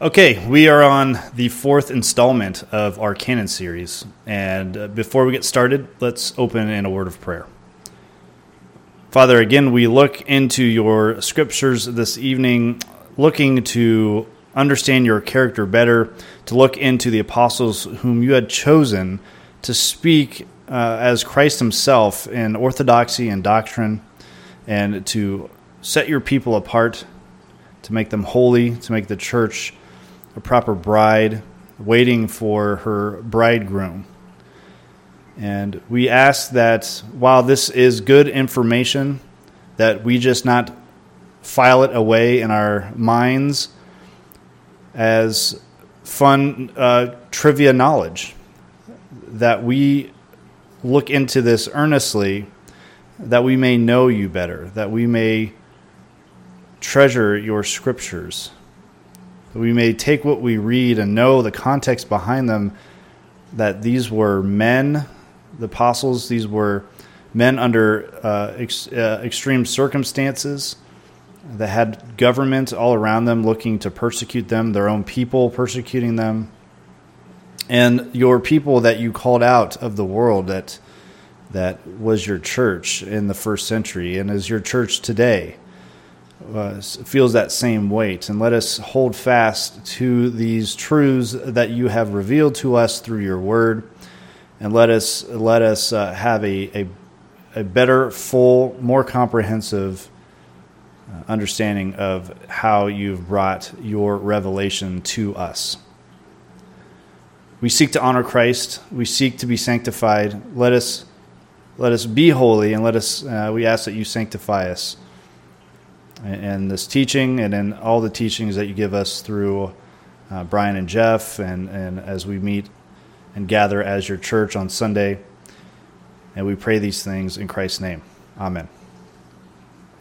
Okay, we are on the fourth installment of our canon series. And uh, before we get started, let's open in a word of prayer. Father, again, we look into your scriptures this evening, looking to understand your character better, to look into the apostles whom you had chosen to speak uh, as Christ himself in orthodoxy and doctrine, and to set your people apart, to make them holy, to make the church a proper bride waiting for her bridegroom. And we ask that while this is good information, that we just not file it away in our minds as fun uh, trivia knowledge, that we look into this earnestly, that we may know you better, that we may treasure your scriptures that we may take what we read and know the context behind them that these were men, the apostles, these were men under uh, ex- uh, extreme circumstances that had government all around them looking to persecute them, their own people persecuting them, and your people that you called out of the world that that was your church in the first century and is your church today uh, feels that same weight. And let us hold fast to these truths that you have revealed to us through your word. And let us, let us uh, have a, a, a, better, full, more comprehensive uh, understanding of how you've brought your revelation to us. We seek to honor Christ. We seek to be sanctified. Let us, let us be holy, and let us. Uh, we ask that you sanctify us and this teaching and in all the teachings that you give us through uh, Brian and Jeff and, and as we meet and gather as your church on Sunday. And we pray these things in Christ's name. Amen.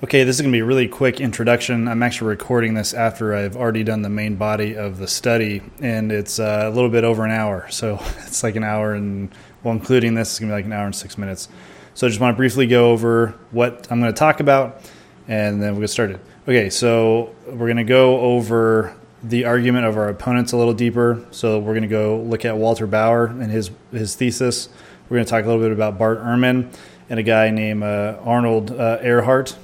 Okay, this is going to be a really quick introduction. I'm actually recording this after I've already done the main body of the study, and it's uh, a little bit over an hour. So it's like an hour and, well, including this, it's going to be like an hour and six minutes. So I just want to briefly go over what I'm going to talk about and then we'll get started. Okay, so we're going to go over the argument of our opponents a little deeper. So we're going to go look at Walter Bauer and his his thesis. We're going to talk a little bit about Bart Ehrman and a guy named uh, Arnold uh, Ehrhardt.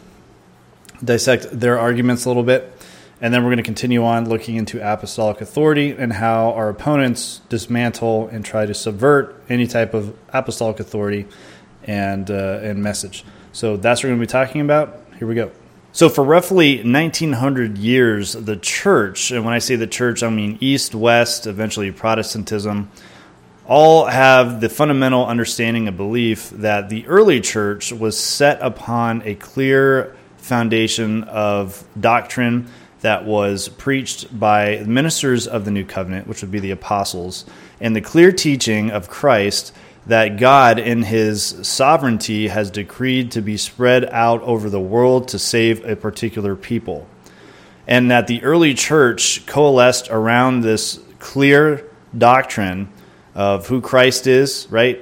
Dissect their arguments a little bit, and then we're going to continue on looking into apostolic authority and how our opponents dismantle and try to subvert any type of apostolic authority and uh, and message. So that's what we're going to be talking about. Here we go. So, for roughly 1900 years, the church, and when I say the church, I mean East, West, eventually Protestantism, all have the fundamental understanding and belief that the early church was set upon a clear foundation of doctrine that was preached by ministers of the new covenant, which would be the apostles, and the clear teaching of Christ that God, in his sovereignty, has decreed to be spread out over the world to save a particular people. And that the early church coalesced around this clear doctrine of who Christ is, right?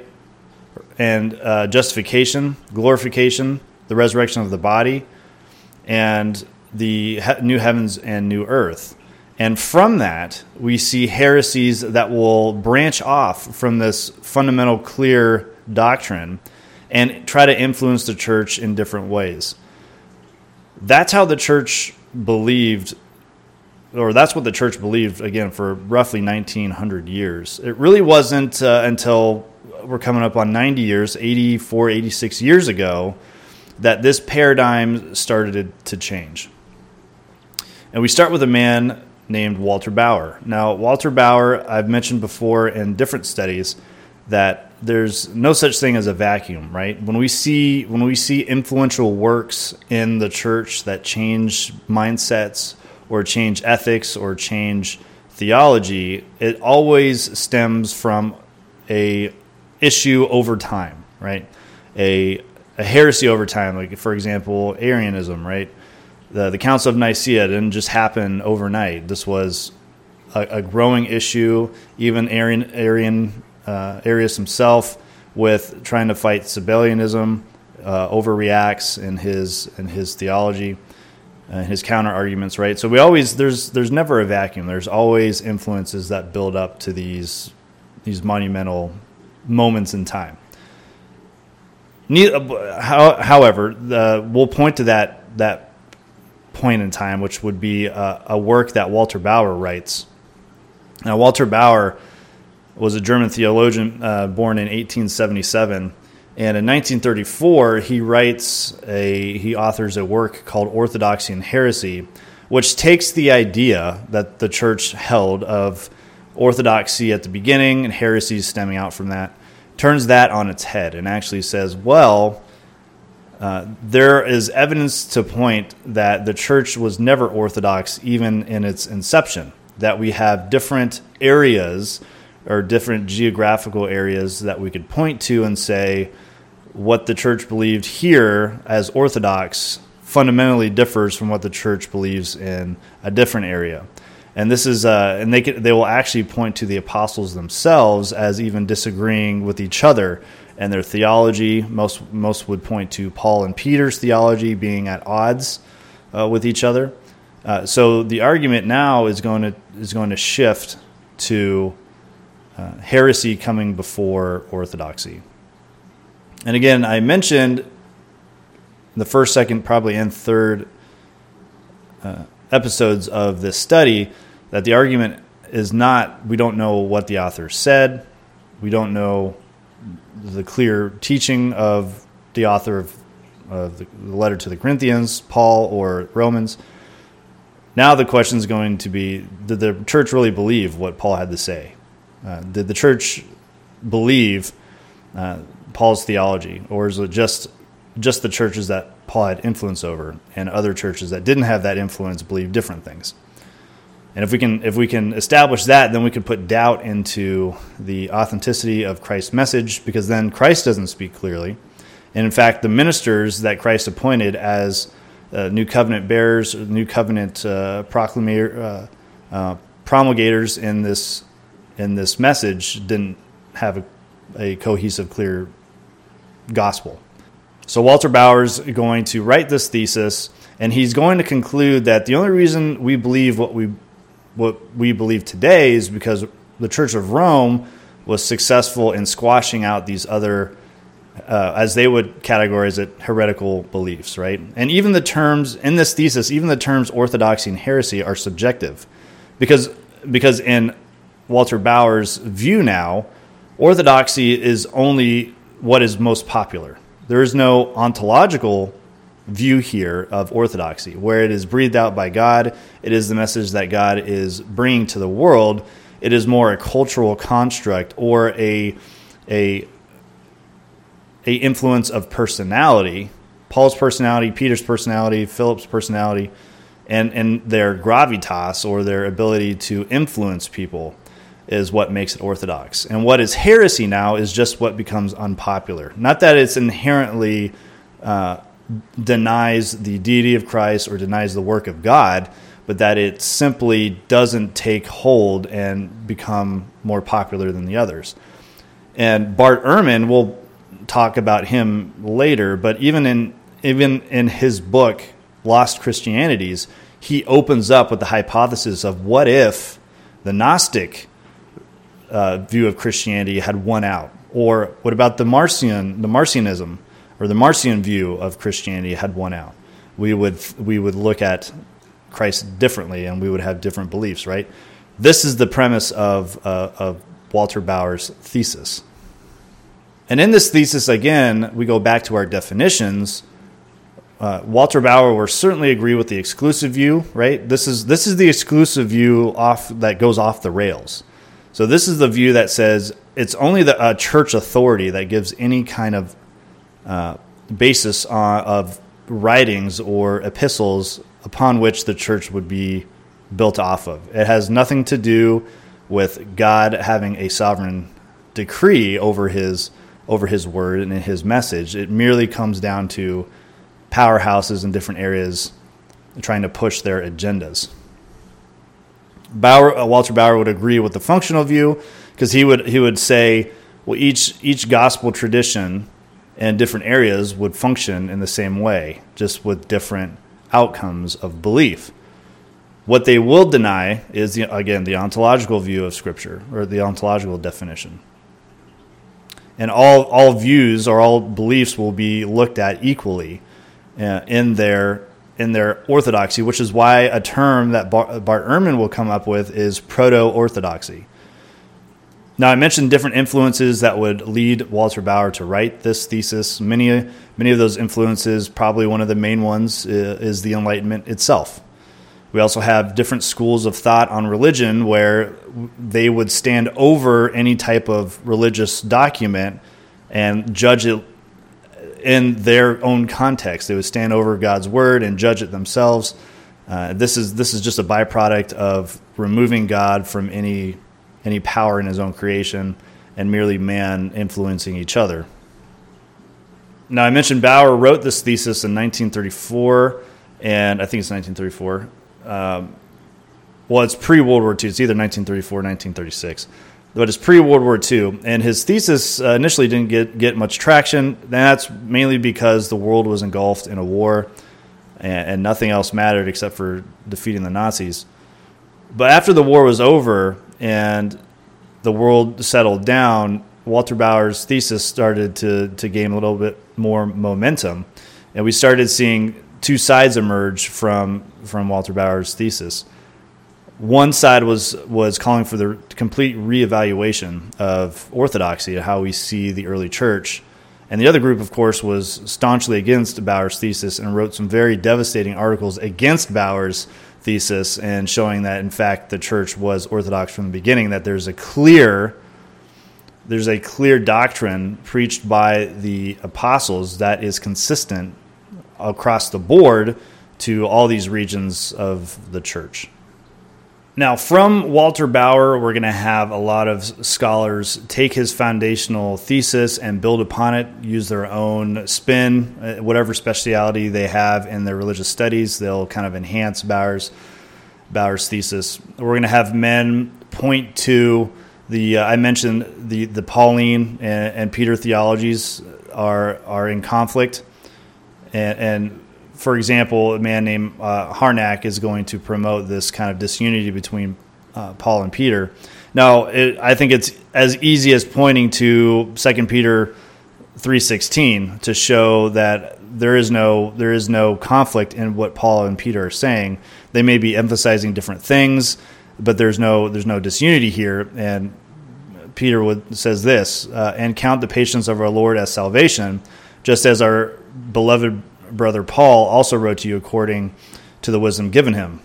And uh, justification, glorification, the resurrection of the body, and the new heavens and new earth. And from that, we see heresies that will branch off from this fundamental, clear doctrine and try to influence the church in different ways. That's how the church believed, or that's what the church believed, again, for roughly 1900 years. It really wasn't uh, until we're coming up on 90 years, 84, 86 years ago, that this paradigm started to change. And we start with a man named Walter Bauer. Now, Walter Bauer, I've mentioned before in different studies that there's no such thing as a vacuum, right? When we see when we see influential works in the church that change mindsets or change ethics or change theology, it always stems from a issue over time, right? A a heresy over time, like for example, Arianism, right? The, the Council of Nicaea didn't just happen overnight. This was a, a growing issue. Even Arian, Arian uh, Arius himself, with trying to fight Sabellianism, uh, overreacts in his in his theology. and his counter arguments, right? So we always there's there's never a vacuum. There's always influences that build up to these these monumental moments in time. However, the, we'll point to that that point in time, which would be a, a work that Walter Bauer writes. Now, Walter Bauer was a German theologian uh, born in 1877 and in 1934, he writes a he authors a work called Orthodoxy and Heresy, which takes the idea that the church held of orthodoxy at the beginning and heresy stemming out from that, turns that on its head and actually says, well, uh, there is evidence to point that the church was never orthodox even in its inception. That we have different areas or different geographical areas that we could point to and say what the church believed here as orthodox fundamentally differs from what the church believes in a different area. And this is, uh, and they can, they will actually point to the apostles themselves as even disagreeing with each other and their theology. Most most would point to Paul and Peter's theology being at odds uh, with each other. Uh, so the argument now is going to is going to shift to uh, heresy coming before orthodoxy. And again, I mentioned the first, second, probably, and third uh, episodes of this study that the argument is not we don't know what the author said, we don't know the clear teaching of the author of, of the letter to the Corinthians, Paul or Romans. Now the question is going to be: Did the church really believe what Paul had to say? Uh, did the church believe uh, Paul's theology, or is it just just the churches that Paul had influence over, and other churches that didn't have that influence believe different things? And if we can if we can establish that, then we could put doubt into the authenticity of Christ's message, because then Christ doesn't speak clearly. And in fact, the ministers that Christ appointed as uh, new covenant bearers, new covenant uh, proclamator, uh, uh, promulgators in this in this message didn't have a, a cohesive, clear gospel. So Walter Bauer's going to write this thesis, and he's going to conclude that the only reason we believe what we what we believe today is because the Church of Rome was successful in squashing out these other, uh, as they would categorize it, heretical beliefs, right? And even the terms in this thesis, even the terms orthodoxy and heresy are subjective, because because in Walter Bauer's view now, orthodoxy is only what is most popular. There is no ontological view here of orthodoxy, where it is breathed out by God. It is the message that God is bringing to the world. It is more a cultural construct or a a a influence of personality. Paul's personality, Peter's personality, Philip's personality, and and their gravitas or their ability to influence people is what makes it orthodox. And what is heresy now is just what becomes unpopular. Not that it's inherently uh, denies the deity of Christ or denies the work of God, but that it simply doesn't take hold and become more popular than the others. And Bart Ehrman, we'll talk about him later, but even in even in his book Lost Christianities, he opens up with the hypothesis of what if the Gnostic uh, view of Christianity had won out? Or what about the Marcion, the Marcionism, or the Marcion view of Christianity had won out? We would we would look at Christ differently, and we would have different beliefs, right? This is the premise of uh, of Walter Bauer's thesis. And in this thesis, again, we go back to our definitions. Uh, Walter Bauer will certainly agree with the exclusive view, right? This is this is the exclusive view off that goes off the rails. So this is the view that says it's only the uh, church authority that gives any kind of uh, basis on, of writings or epistles upon which the church would be built off of. It has nothing to do with God having a sovereign decree over his over his word and his message. It merely comes down to powerhouses in different areas trying to push their agendas. Bauer, uh, Walter Bauer would agree with the functional view because he would he would say, well, each each gospel tradition in different areas would function in the same way, just with different outcomes of belief. What they will deny is, the, again, the ontological view of Scripture or the ontological definition. And all, all views or all beliefs will be looked at equally uh, in their in their orthodoxy, which is why a term that Bart, Bart Ehrman will come up with is proto orthodoxy. Now, I mentioned different influences that would lead Walter Bauer to write this thesis. Many, many of those influences, probably one of the main ones, is the Enlightenment itself. We also have different schools of thought on religion where they would stand over any type of religious document and judge it in their own context. They would stand over God's word and judge it themselves. Uh, this is this is just a byproduct of removing God from any any power in His own creation and merely man influencing each other. Now, I mentioned Bauer wrote this thesis in 1934, and I think it's 1934. Um, well, it's pre World War II. It's either 1934 or 1936 but it's pre World War II. And his thesis uh, initially didn't get, get much traction. That's mainly because the world was engulfed in a war and, and, nothing else mattered except for defeating the Nazis. But after the war was over and the world settled down, Walter Bauer's thesis started to, to gain a little bit more momentum. And we started seeing two sides emerge from, from Walter Bauer's thesis one side was was calling for the complete reevaluation of orthodoxy, how we see the early church, and the other group, of course, was staunchly against Bauer's thesis and wrote some very devastating articles against Bauer's thesis and showing that in fact the church was orthodox from the beginning. That there's a clear there's a clear doctrine preached by the apostles that is consistent across the board to all these regions of the church. Now, from Walter Bauer, we're going to have a lot of scholars take his foundational thesis and build upon it, use their own spin, uh, whatever speciality they have in their religious studies. They'll kind of enhance Bauer's Bauer's thesis. We're going to have men point to the uh, I mentioned the the Pauline and, and, Peter theologies are are in conflict, and, and for example, a man named uh, Harnack is going to promote this kind of disunity between uh, Paul and Peter. Now, it, I think it's as easy as pointing to Second Peter three sixteen to show that there is no there is no conflict in what Paul and Peter are saying. They may be emphasizing different things, but there's no there's no disunity here. And Peter would, says this, uh, and count the patience of our Lord as salvation, just as our beloved brother Paul also wrote to you according to the wisdom given him,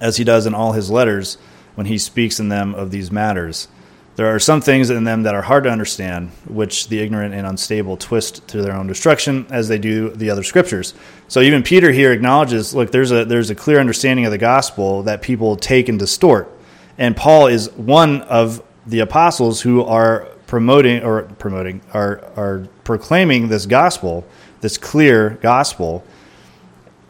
as he does in all his letters when he speaks in them of these matters. There are some things in them that are hard to understand, which the ignorant and unstable twist to their own destruction, as they do the other scriptures. So even Peter here acknowledges, look, there's a there's a clear understanding of the gospel that people take and distort, and Paul is one of the apostles who are promoting or promoting are are proclaiming this gospel this clear gospel,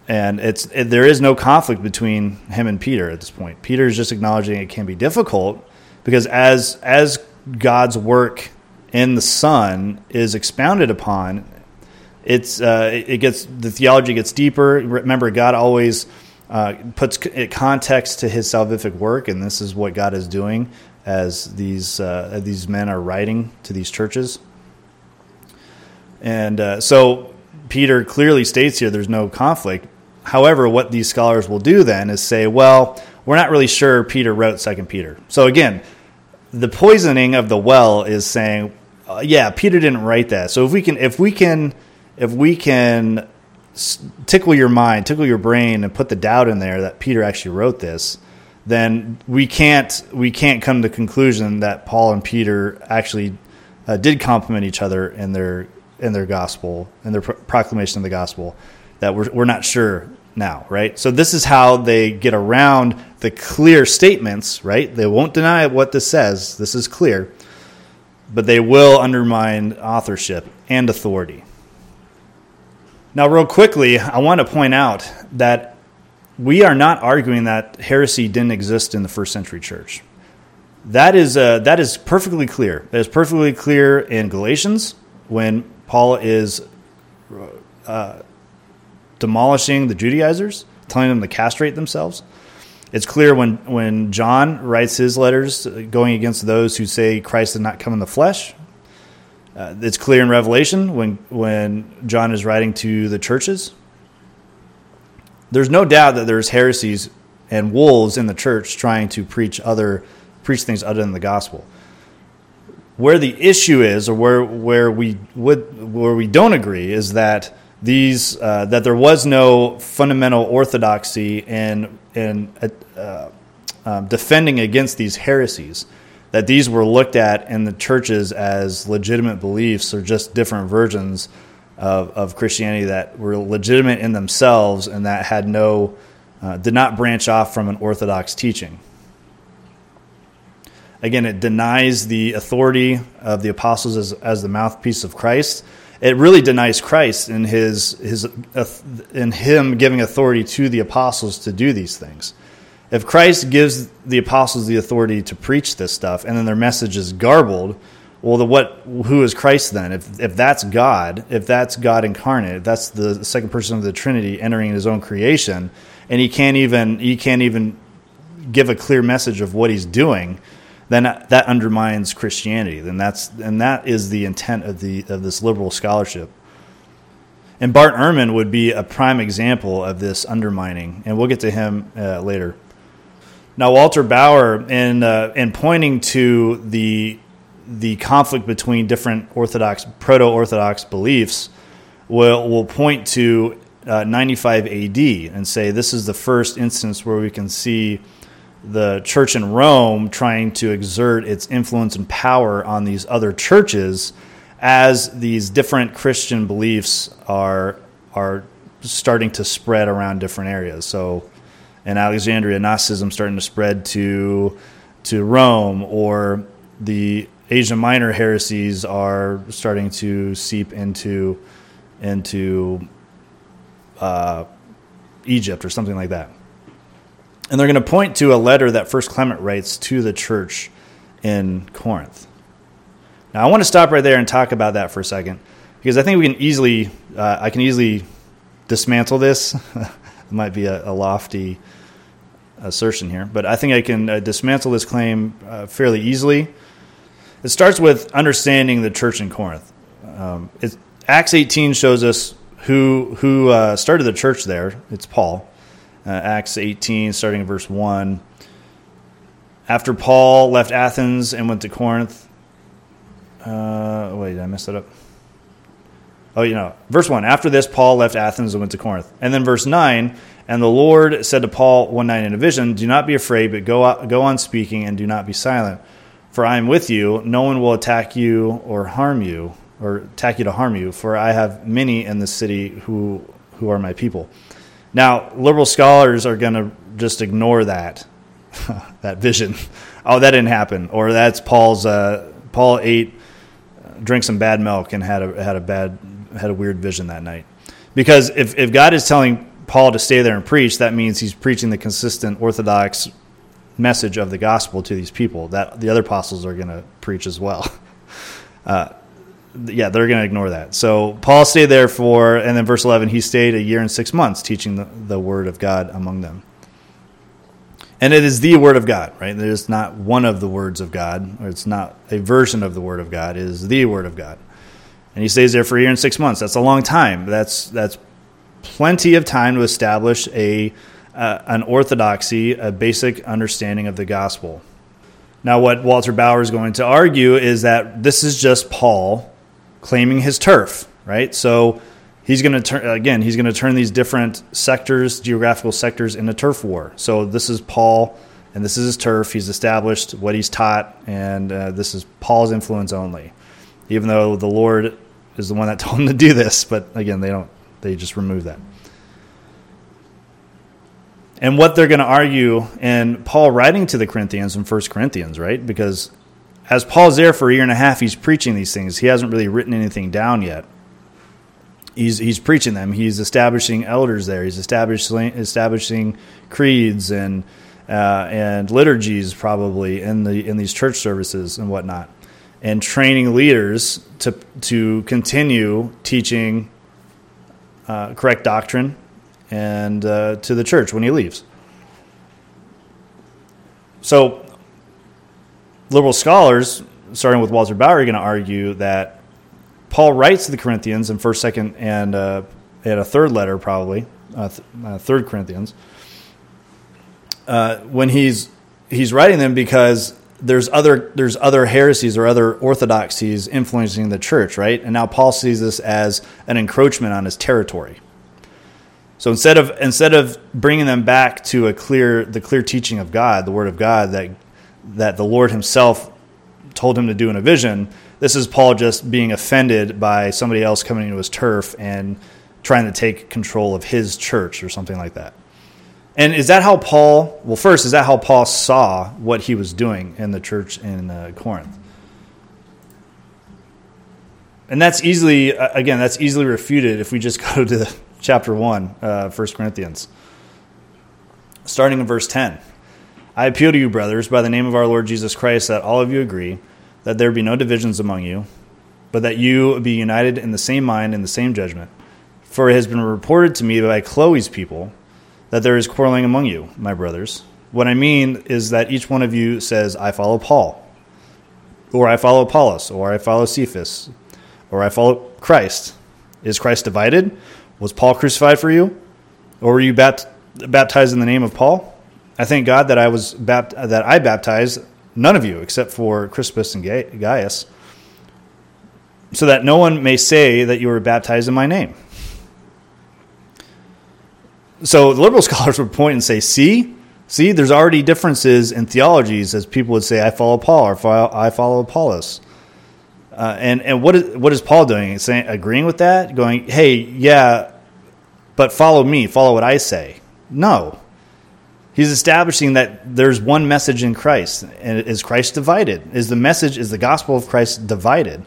and it's it, there is no conflict between him and Peter at this point. Peter is just acknowledging it can be difficult because as as God's work in the Son is expounded upon, it's uh, it gets the theology gets deeper. Remember, God always uh, puts context to His salvific work, and this is what God is doing as these uh, these men are writing to these churches. And uh, so Peter clearly states here there's no conflict. However, what these scholars will do then is say, well, we're not really sure Peter wrote Second Peter. So again, the poisoning of the well is saying, uh, yeah, Peter didn't write that. So if we can, if we can, if we can tickle your mind, tickle your brain, and put the doubt in there that Peter actually wrote this, then we can't we can't come to the conclusion that Paul and Peter actually uh, did complement each other in their in their gospel in their pro- proclamation of the gospel that we're, we're not sure now right? So this is how they get around the clear statements right? They won't deny what this says. This is clear. But they will undermine authorship and authority. Now real quickly i want to point out that we are not arguing that heresy didn't exist in the first century church. That is uh, that is perfectly clear. That is perfectly clear in galatians when Paul is uh, demolishing the Judaizers, telling them to castrate themselves. It's clear when, when John writes his letters going against those who say Christ did not come in the flesh. Uh, it's clear in Revelation when, when John is writing to the churches. There's no doubt that there's heresies and wolves in the church trying to preach other preach things other than the gospel. Where the issue is, or where where we would where we don't agree, is that these uh, that there was no fundamental orthodoxy in in uh, uh, defending against these heresies. That these were looked at in the churches as legitimate beliefs or just different versions of, of Christianity that were legitimate in themselves and that had no uh, did not branch off from an orthodox teaching. Again, it denies the authority of the apostles as, as the mouthpiece of Christ. It really denies Christ in his his uh, in him giving authority to the apostles to do these things. If Christ gives the apostles the authority to preach this stuff, and then their message is garbled, well, the what? Who is Christ then? If if that's God, if that's God incarnate, if that's the second person of the Trinity entering His own creation, and He can't even He can't even give a clear message of what He's doing, then that undermines Christianity. Then that's and that is the intent of the of this liberal scholarship. And Bart Ehrman would be a prime example of this undermining, and we'll get to him uh, later. Now, Walter Bauer, in uh, in pointing to the the conflict between different Orthodox proto-Orthodox beliefs, will will point to uh, 95 AD and say this is the first instance where we can see the church in Rome trying to exert its influence and power on these other churches as these different Christian beliefs are are starting to spread around different areas. So in Alexandria, Gnosticism starting to spread to to Rome, or the Asia Minor heresies are starting to seep into into uh, Egypt or something like that and they're going to point to a letter that First Clement writes to the church in Corinth. Now, I want to stop right there and talk about that for a second because I think we can easily, uh, I can easily dismantle this. it might be a, a, lofty assertion here, but I think I can uh, dismantle this claim uh, fairly easily. It starts with understanding the church in Corinth. Um, Acts 18 shows us who who uh, started the church there. It's Paul uh, Acts 18, starting in verse 1. After Paul left Athens and went to Corinth, uh, wait, did I mess that up? Oh, you know, verse 1. After this, Paul left Athens and went to Corinth. And then verse 9, and the Lord said to Paul one night in a vision, Do not be afraid, but go, out, go on speaking and do not be silent. For I am with you. No one will attack you or harm you, or attack you to harm you, for I have many in the city who, who are my people. Now, liberal scholars are going to just ignore that that vision. Oh, that didn't happen, or that's Paul's. Uh, Paul ate, drank some bad milk, and had a had a bad had a weird vision that night. Because if if God is telling Paul to stay there and preach, that means he's preaching the consistent Orthodox message of the gospel to these people that the other apostles are going to preach as well. Uh, yeah, they're going to ignore that. So Paul stayed there for, and then verse 11, he stayed a year and six months teaching the, the word of God among them. And it is the word of God, right? It is not one of the words of God, or it's not a version of the word of God. It is the word of God. And he stays there for a year and six months. That's a long time. That's, that's plenty of time to establish a, uh, an orthodoxy, a basic understanding of the gospel. Now, what Walter Bauer is going to argue is that this is just Paul claiming his turf, right? So he's going to turn again. He's going to turn these different sectors, geographical sectors, into turf war. So this is Paul, and this is his turf. He's established what he's taught, and uh, this is Paul's influence only. Even though the Lord is the one that told him to do this, but again, they don't. They just remove that. And what they're going to argue, and Paul writing to the Corinthians in First Corinthians, right? Because as Paul's there for a year and a half, he's preaching these things. He hasn't really written anything down yet. He's he's preaching them. He's establishing elders there. He's establishing establishing creeds and uh, and liturgies probably in the in these church services and whatnot, and training leaders to to continue teaching uh, correct doctrine and uh, to the church when he leaves. So, liberal scholars, starting with Walter Bauer, are going to argue that Paul writes to the Corinthians in First, Second, and uh, a third letter, probably uh, th- uh, Third Corinthians, uh, when he's he's writing them because there's other there's other heresies or other orthodoxies influencing the church, right? And now Paul sees this as an encroachment on his territory. So instead of instead of bringing them back to a clear the clear teaching of God, the Word of God that that the Lord Himself told him to do in a vision, this is Paul just being offended by somebody else coming into his turf and trying to take control of his church or something like that. And is that how Paul? Well, first, is that how Paul saw what he was doing in the church in uh, Corinth? And that's easily, again, that's easily refuted if we just go to chapter 1, uh, 1 Corinthians, starting in verse 10. I appeal to you, brothers, by the name of our Lord Jesus Christ, that all of you agree, that there be no divisions among you, but that you be united in the same mind and the same judgment. For it has been reported to me by Chloe's people that there is quarreling among you, my brothers. What I mean is that each one of you says, I follow Paul, or I follow Apollos, or I follow Cephas, or I follow Christ. Is Christ divided? Was Paul crucified for you? Or were you bapt- baptized in the name of Paul? I thank God that I was bapt- that I baptized none of you except for Crispus and Gaius, so that no one may say that you were baptized in my name. So the liberal scholars would point and say, "See, see, there's already differences in theologies, as people would say, I follow Paul or I follow Apollos." Uh, and and what is what is Paul doing? Saying agreeing with that, going, "Hey, yeah, but follow me, follow what I say." No, he's establishing that there's one message in Christ, and is Christ divided? Is the message is the gospel of Christ divided?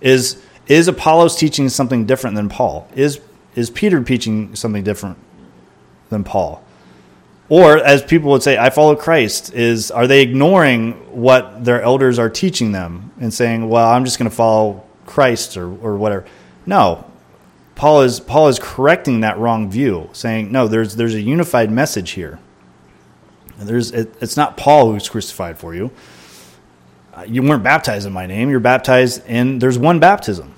Is is Apollos teaching something different than Paul? Is is Peter teaching something different than Paul? Or as people would say, I follow Christ, is are they ignoring what their elders are teaching them and saying, Well, I'm just gonna follow Christ or, or whatever. No. Paul is Paul is correcting that wrong view, saying, No, there's there's a unified message here. There's it, it's not Paul who's crucified for you. Uh, you weren't baptized in my name, you're baptized in there's one baptism.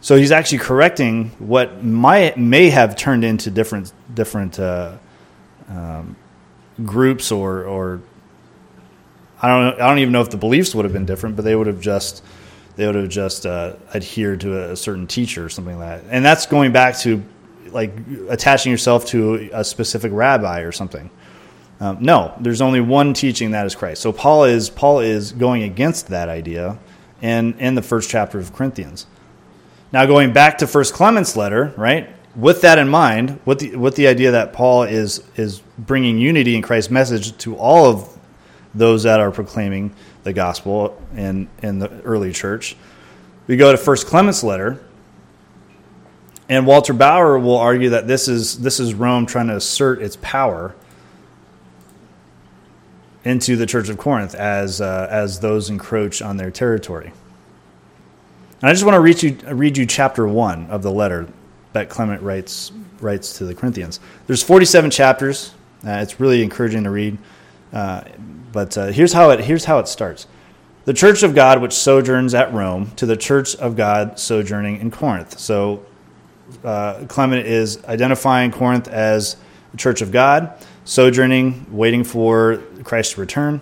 So he's actually correcting what might may have turned into different different uh, um, groups or or I don't I don't even know if the beliefs would have been different, but they would have just they would have just uh, adhered to a, certain teacher or something like that. And that's going back to like attaching yourself to a specific rabbi or something. Um, no, there's only one teaching that is Christ. So Paul is Paul is going against that idea in in the first chapter of Corinthians. Now going back to First Clement's letter, right? with that in mind, with the with the idea that Paul is is bringing unity in Christ's message to all of those that are proclaiming the gospel in in the early church, we go to First Clement's letter, and Walter Bauer will argue that this is this is Rome trying to assert its power into the Church of Corinth as uh, as those encroach on their territory. And I just want to read you read you chapter one of the letter that Clement writes writes to the Corinthians. There's 47 chapters. Uh, it's really encouraging to read. Uh, but uh, here's how it here's how it starts. The church of God which sojourns at Rome to the church of God sojourning in Corinth. So uh, Clement is identifying Corinth as the church of God, sojourning, waiting for Christ to return.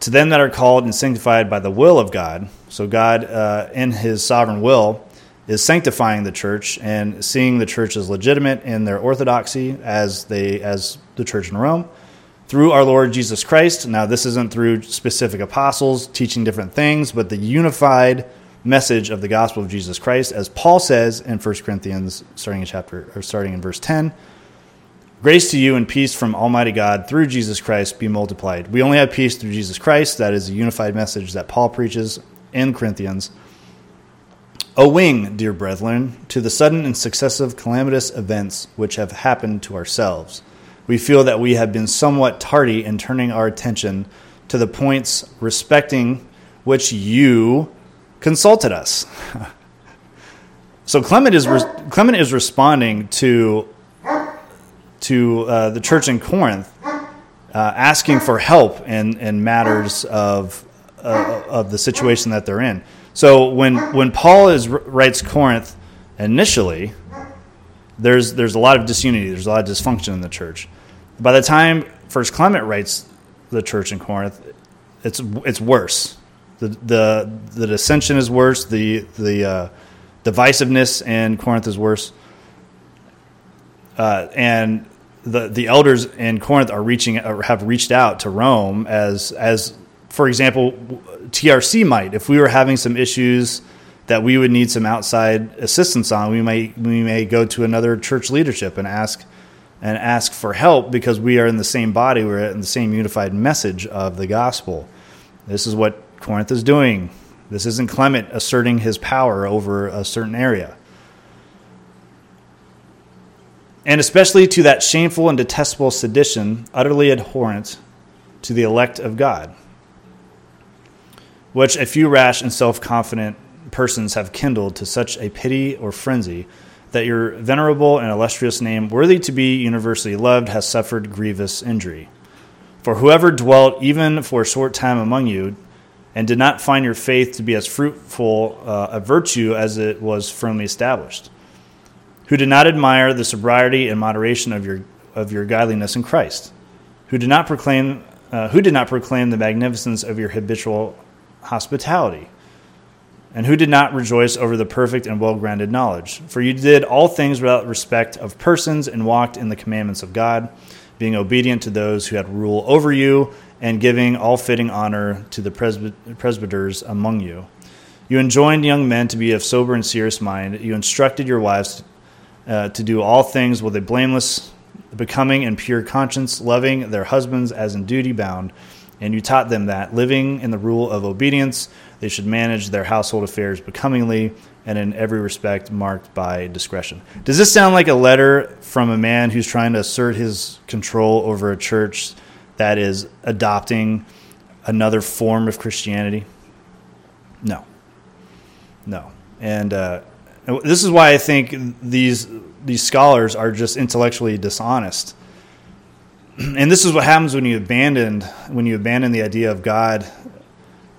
To them that are called and sanctified by the will of God. So God, uh, in His sovereign will, is sanctifying the church and seeing the church as legitimate in their orthodoxy as they as the church in Rome through our Lord Jesus Christ. Now this isn't through specific apostles teaching different things, but the unified message of the gospel of Jesus Christ as Paul says in 1 Corinthians starting in chapter or starting in verse 10. Grace to you and peace from Almighty God through Jesus Christ be multiplied. We only have peace through Jesus Christ. That is a unified message that Paul preaches in Corinthians. Owing, dear brethren, to the sudden and successive calamitous events which have happened to ourselves, we feel that we have been somewhat tardy in turning our attention to the points respecting which you consulted us. so Clement is, re- Clement is responding to to uh, the church in Corinth, uh, asking for help in, in matters of, uh, of the situation that they're in. So when, when Paul is, writes Corinth initially, there's, there's a lot of disunity, there's a lot of dysfunction in the church. By the time First Clement writes the church in Corinth, it's, it's worse. The, the, the dissension is worse, the, the uh, divisiveness in Corinth is worse. Uh, and the the elders in Corinth are reaching uh, have reached out to Rome as as for example TRC might. If we were having some issues that we would need some outside assistance on we may we may go to another church leadership and ask and ask for help because we are in the same body we're in the same unified message of the gospel. This is what Corinth is doing. This isn't Clement asserting his power over a certain area and especially to that shameful and detestable sedition, utterly abhorrent to the elect of God, which a few rash and self confident persons have kindled to such a pity or frenzy that your venerable and illustrious name, worthy to be universally loved, has suffered grievous injury. For whoever dwelt even for a short time among you, and did not find your faith to be as fruitful uh, a virtue as it was firmly established who did not admire the sobriety and moderation of your of your godliness in Christ, who did not proclaim uh, who did not proclaim the magnificence of your habitual hospitality, and who did not rejoice over the perfect and well grounded knowledge. For you did all things without respect of persons and walked in the commandments of God, being obedient to those who had rule over you, and giving all fitting honor to the presbyters among you. You enjoined young men to be of sober and serious mind. You instructed your wives uh, to do all things with a blameless, becoming, and pure conscience, loving their husbands as in duty bound. And you taught them that, living in the rule of obedience, they should manage their household affairs becomingly and in every respect marked by discretion. Does this sound like a letter from a man who's trying to assert his control over a church that is adopting another form of Christianity? No. No. And uh, this is why I think these these scholars are just intellectually dishonest. And this is what happens when you abandon when you abandon the idea of God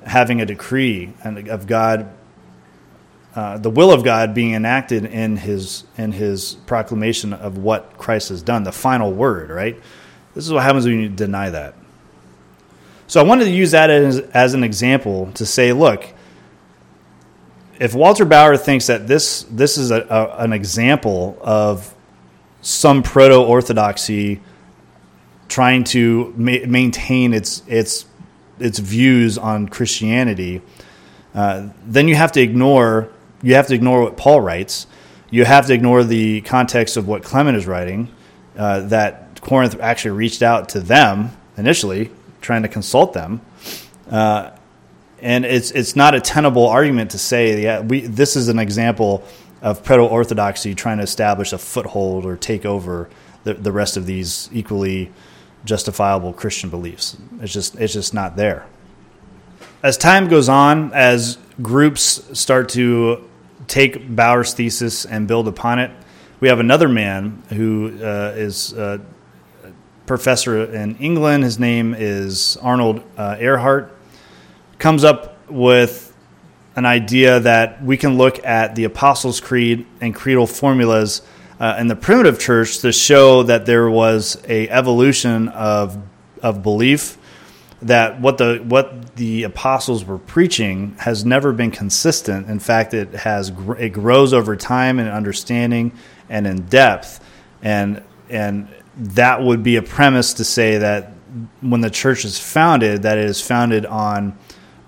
having a decree and of God uh, the will of God being enacted in his in his proclamation of what Christ has done, the final word, right? This is what happens when you deny that. So I wanted to use that as, as an example to say, look, if Walter Bauer thinks that this this is a, a, an example of some proto orthodoxy trying to ma- maintain its its its views on Christianity, uh, then you have to ignore you have to ignore what Paul writes. You have to ignore the context of what Clement is writing. Uh, that Corinth actually reached out to them initially, trying to consult them. Uh, and it's it's not a tenable argument to say yeah we this is an example of proto orthodoxy trying to establish a foothold or take over the, the rest of these equally justifiable Christian beliefs. It's just it's just not there. As time goes on, as groups start to take Bauer's thesis and build upon it, we have another man who uh, is a professor in England. His name is Arnold uh, Ehrhardt comes up with an idea that we can look at the Apostles' Creed and creedal formulas uh, in the primitive church to show that there was a evolution of of belief that what the what the apostles were preaching has never been consistent. In fact, it has it grows over time in understanding and in depth, and and that would be a premise to say that when the church is founded, that it is founded on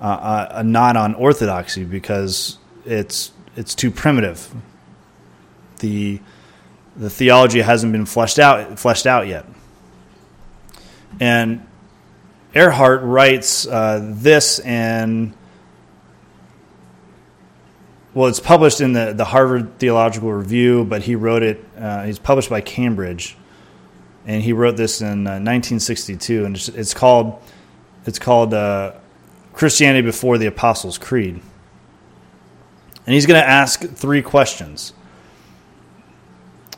uh, uh, not on orthodoxy because it's it's too primitive. The the theology hasn't been fleshed out fleshed out yet. And Ehrhardt writes uh, this in well, it's published in the, the Harvard Theological Review, but he wrote it. Uh, he's published by Cambridge, and he wrote this in uh, 1962, and it's, it's called it's called uh, Christianity before the Apostles' Creed. And he's going to ask three questions.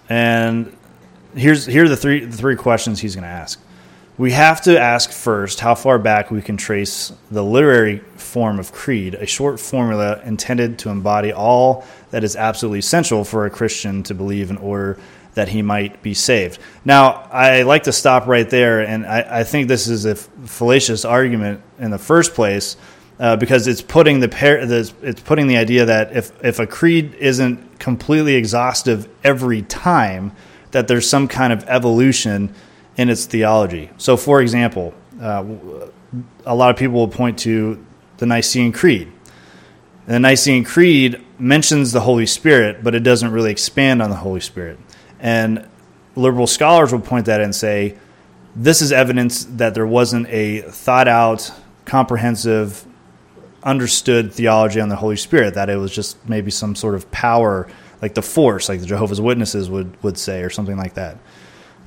And here's here are the three the three questions he's going to ask. We have to ask first how far back we can trace the literary form of creed, a short formula intended to embody all that is absolutely essential for a Christian to believe in order that he might be saved. Now, I like to stop right there, and I, I think this is a fallacious argument in the first place uh, because it's putting the par- it's putting the idea that if if a creed isn't completely exhaustive every time, that there's some kind of evolution in its theology. So, for example, uh, a lot of people will point to the Nicene Creed. The Nicene Creed mentions the Holy Spirit, but it doesn't really expand on the Holy Spirit. And liberal scholars would point that and say, this is evidence that there wasn't a thought out, comprehensive, understood theology on the Holy Spirit, that it was just maybe some sort of power, like the force, like the Jehovah's Witnesses would, would say, or something like that.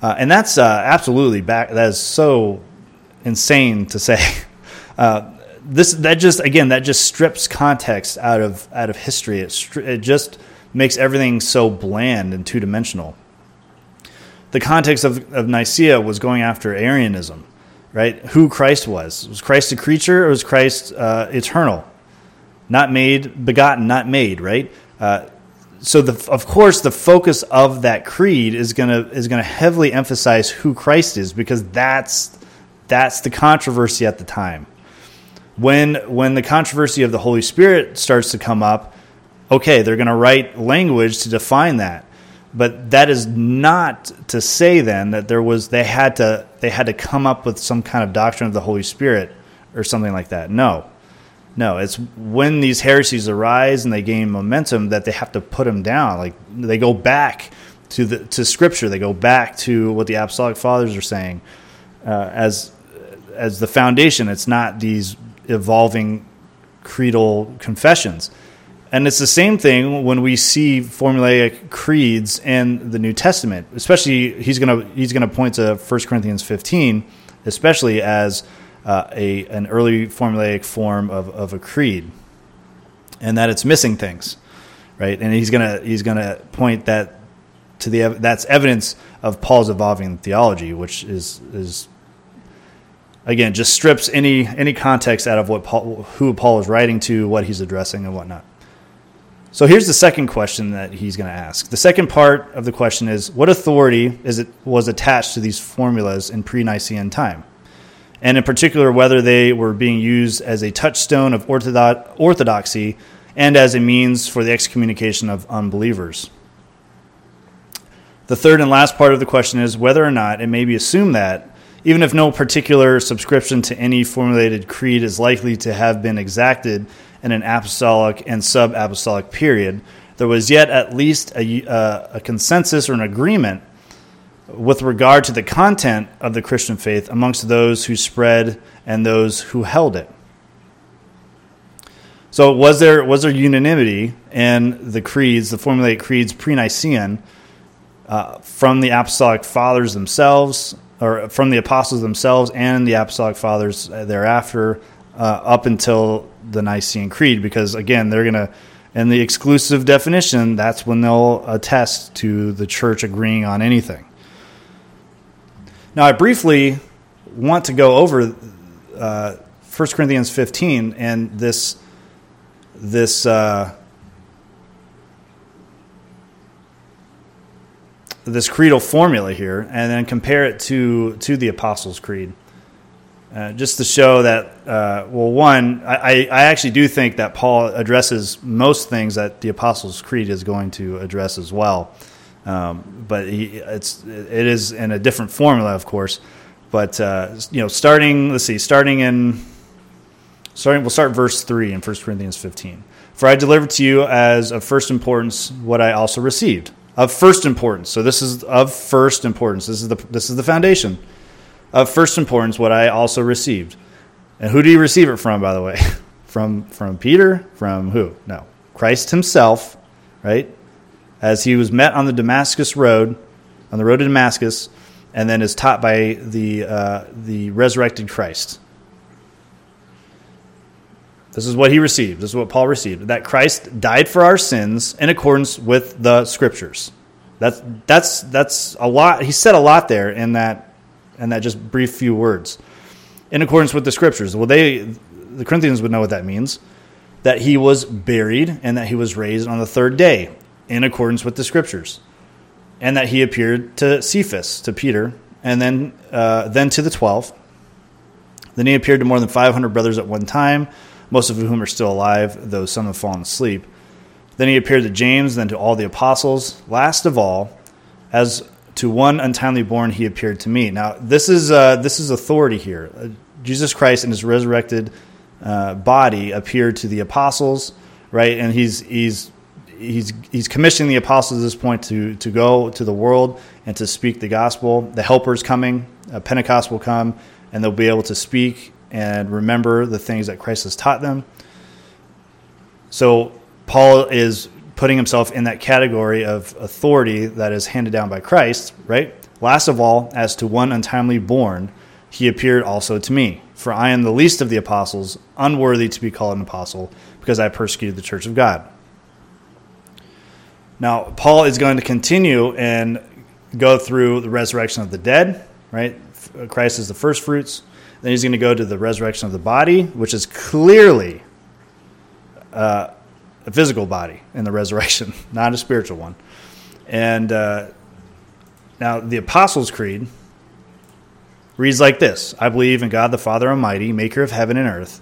Uh, and that's uh, absolutely back. That is so insane to say. Uh, this that just again that just strips context out of out of history. It it just makes everything so bland and two dimensional. The context of, of Nicaea was going after Arianism, right? Who Christ was. Was Christ a creature or was Christ uh, eternal? Not made, begotten, not made, right? Uh, so the, of course the focus of that creed is going to is to heavily emphasize who Christ is because that's that's the controversy at the time. When when the controversy of the Holy Spirit starts to come up, okay, they're going to write language to define that. But that is not to say then that there was they had to they had to come up with some kind of doctrine of the Holy Spirit or something like that. No. No, it's when these heresies arise and they gain momentum that they have to put them down. Like they go back to the to Scripture. They go back to what the Apostolic Fathers are saying uh, as as the foundation. It's not these evolving creedal confessions. And it's the same thing when we see formulaic creeds in the New Testament. Especially, he's going to he's going to point to 1 Corinthians 15, especially as uh, a an early formulaic form of, of a creed, and that it's missing things, right? And he's gonna he's gonna point that to the that's evidence of Paul's evolving theology, which is is again just strips any any context out of what Paul, who Paul is writing to, what he's addressing, and whatnot. So here's the second question that he's going to ask. The second part of the question is what authority is it was attached to these formulas in pre-Nicene time? and in particular whether they were being used as a touchstone of orthodoxy and as a means for the excommunication of unbelievers. The third and last part of the question is whether or not it may be assumed that, even if no particular subscription to any formulated creed is likely to have been exacted in an apostolic and sub apostolic period, there was yet at least a, uh, a consensus or an agreement with regard to the content of the Christian faith amongst those who spread and those who held it. So was there was there unanimity in the creeds, the formulated creeds pre-Nicene, uh, from the apostolic fathers themselves, or from the apostles themselves, and the apostolic fathers thereafter, uh, up until the Nicene Creed? Because again, they're going to, in the exclusive definition, that's when they'll attest to the church agreeing on anything. Now, I briefly want to go over uh, 1 Corinthians 15 and this this uh, this creedal formula here, and then compare it to to the Apostles' Creed, uh, just to show that. Uh, well, one, I, I actually do think that Paul addresses most things that the Apostles' Creed is going to address as well. Um, but he, it's it is in a different formula, of course. But uh, you know, starting let's see, starting in starting we'll start verse three in 1 Corinthians 15. For I delivered to you as of first importance what I also received of first importance. So this is of first importance. This is the this is the foundation of first importance what I also received. And who do you receive it from, by the way? from from Peter? From who? No, Christ Himself, right? as he was met on the Damascus road, on the road to Damascus, and then is taught by the, uh, the resurrected Christ. This is what he received. This is what Paul received that Christ died for our sins in accordance with the scriptures. That's that's that's a lot. He said a lot there in that in that just brief few words. In accordance with the scriptures. Well, they the Corinthians would know what that means. That he was buried and that he was raised on the third day in accordance with the scriptures. And that he appeared to Cephas, to Peter, and then uh, then to the 12. Then he appeared to more than 500 brothers at one time, most of whom are still alive, though some have fallen asleep. Then he appeared to James, then to all the apostles. Last of all, as to one untimely born, he appeared to me. Now, this is uh, this is authority here. Uh, Jesus Christ in his resurrected uh, body appeared to the apostles, right? And he's he's he's he's commissioning the apostles at this point to to go to the world and to speak the gospel. The helper's coming. Pentecost will come, and they'll be able to speak and remember the things that Christ has taught them. So Paul is putting himself in that category of authority that is handed down by Christ, right? Last of all, as to one untimely born, he appeared also to me. For I am the least of the apostles, unworthy to be called an apostle, because I persecuted the church of God. Now, Paul is going to continue and go through the resurrection of the dead, right? Christ is the first fruits. Then he's going to go to the resurrection of the body, which is clearly uh, a physical body in the resurrection, not a spiritual one. And uh, now the Apostles' Creed reads like this I believe in God the Father Almighty, maker of heaven and earth.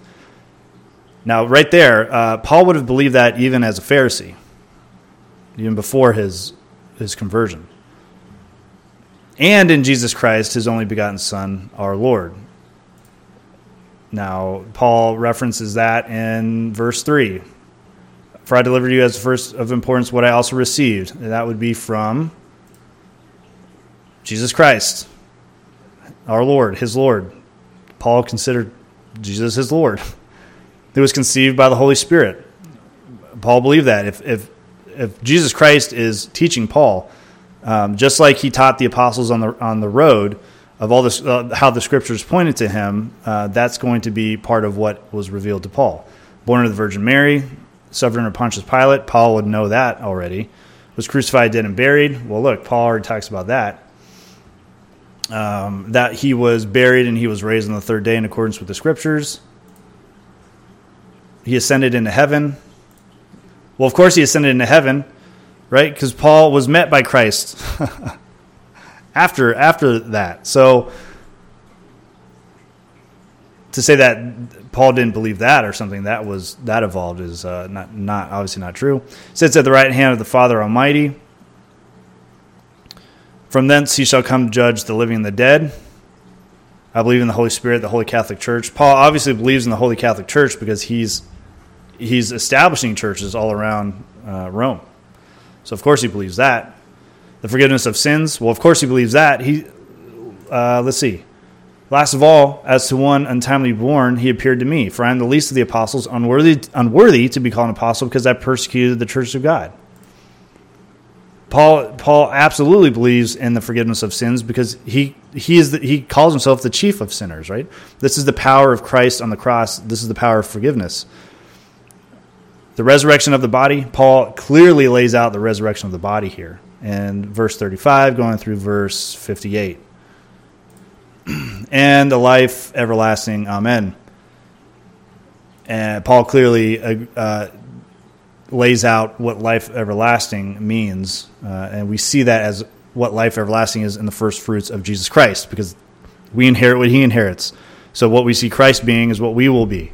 Now, right there, uh, Paul would have believed that even as a Pharisee, even before his, his conversion. And in Jesus Christ, his only begotten Son, our Lord. Now, Paul references that in verse 3 for I delivered you as first of importance what I also received. And that would be from Jesus Christ, our Lord, his Lord. Paul considered Jesus his Lord. It was conceived by the Holy Spirit. Paul believed that. If, if, if Jesus Christ is teaching Paul, um, just like he taught the apostles on the, on the road of all this, uh, how the scriptures pointed to him, uh, that's going to be part of what was revealed to Paul. Born of the Virgin Mary, suffered under Pontius Pilate. Paul would know that already. Was crucified, dead, and buried. Well, look, Paul already talks about that. Um, that he was buried and he was raised on the third day in accordance with the scriptures. He ascended into heaven. Well, of course, he ascended into heaven, right? Because Paul was met by Christ after after that. So to say that Paul didn't believe that or something that was that evolved is uh, not not obviously not true. Sits at the right hand of the Father Almighty. From thence he shall come to judge the living and the dead. I believe in the Holy Spirit, the Holy Catholic Church. Paul obviously believes in the Holy Catholic Church because he's he's establishing churches all around uh, Rome. So of course he believes that. The forgiveness of sins. Well, of course he believes that. He uh, let's see. Last of all, as to one untimely born, he appeared to me, for I am the least of the apostles, unworthy, unworthy to be called an apostle because I persecuted the church of God. Paul, Paul absolutely believes in the forgiveness of sins because he, he, is the, he calls himself the chief of sinners, right? This is the power of Christ on the cross. This is the power of forgiveness. The resurrection of the body, Paul clearly lays out the resurrection of the body here in verse 35, going through verse 58 and the life everlasting. Amen. And Paul clearly uh, uh, lays out what life everlasting means, uh, and we see that as what life everlasting is in the first fruits of Jesus Christ, because we inherit what He inherits. So what we see Christ being is what we will be.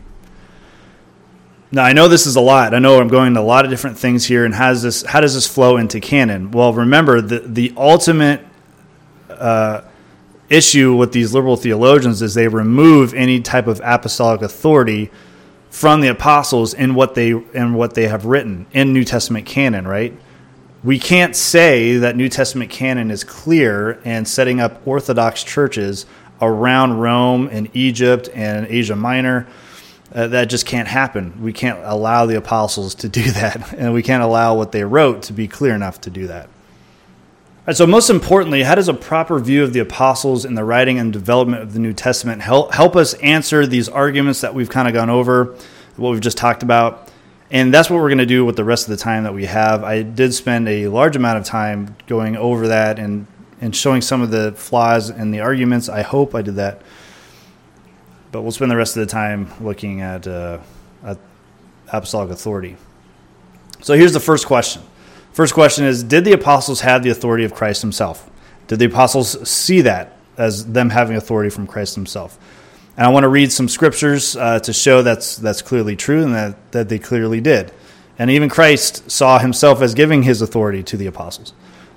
Now I know this is a lot. I know I'm going to a lot of different things here, and how does this how does this flow into canon? Well, remember the the ultimate uh, issue with these liberal theologians is they remove any type of apostolic authority from the apostles in what they in what they have written in New Testament canon, right? We can't say that New Testament canon is clear and setting up orthodox churches around Rome and Egypt and Asia Minor. Uh, that just can't happen. We can't allow the apostles to do that, and we can't allow what they wrote to be clear enough to do that. So, most importantly, how does a proper view of the apostles in the writing and development of the New Testament help, help us answer these arguments that we've kind of gone over, what we've just talked about? And that's what we're going to do with the rest of the time that we have. I did spend a large amount of time going over that and, and showing some of the flaws in the arguments. I hope I did that. But we'll spend the rest of the time looking at, uh, at apostolic authority. So here's the first question. First question is Did the apostles have the authority of Christ himself? Did the apostles see that as them having authority from Christ himself? And I want to read some scriptures uh, to show that's, that's clearly true and that, that they clearly did. And even Christ saw himself as giving his authority to the apostles.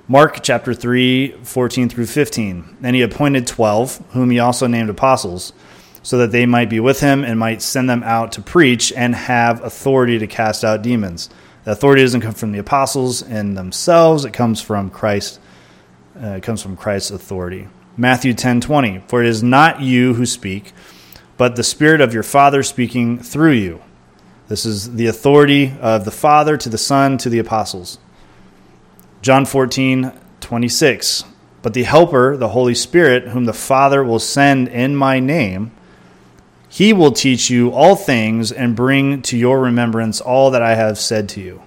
Mark chapter 3, 14 through 15. And he appointed 12, whom he also named apostles, so that they might be with him and might send them out to preach and have authority to cast out demons. The authority doesn't come from the apostles and themselves, it comes from Christ. Uh, it comes from Christ's authority. Matthew 10:20 For it is not you who speak, but the spirit of your Father speaking through you. This is the authority of the Father to the Son to the apostles. John 14:26 But the helper, the Holy Spirit, whom the Father will send in my name, he will teach you all things and bring to your remembrance all that I have said to you.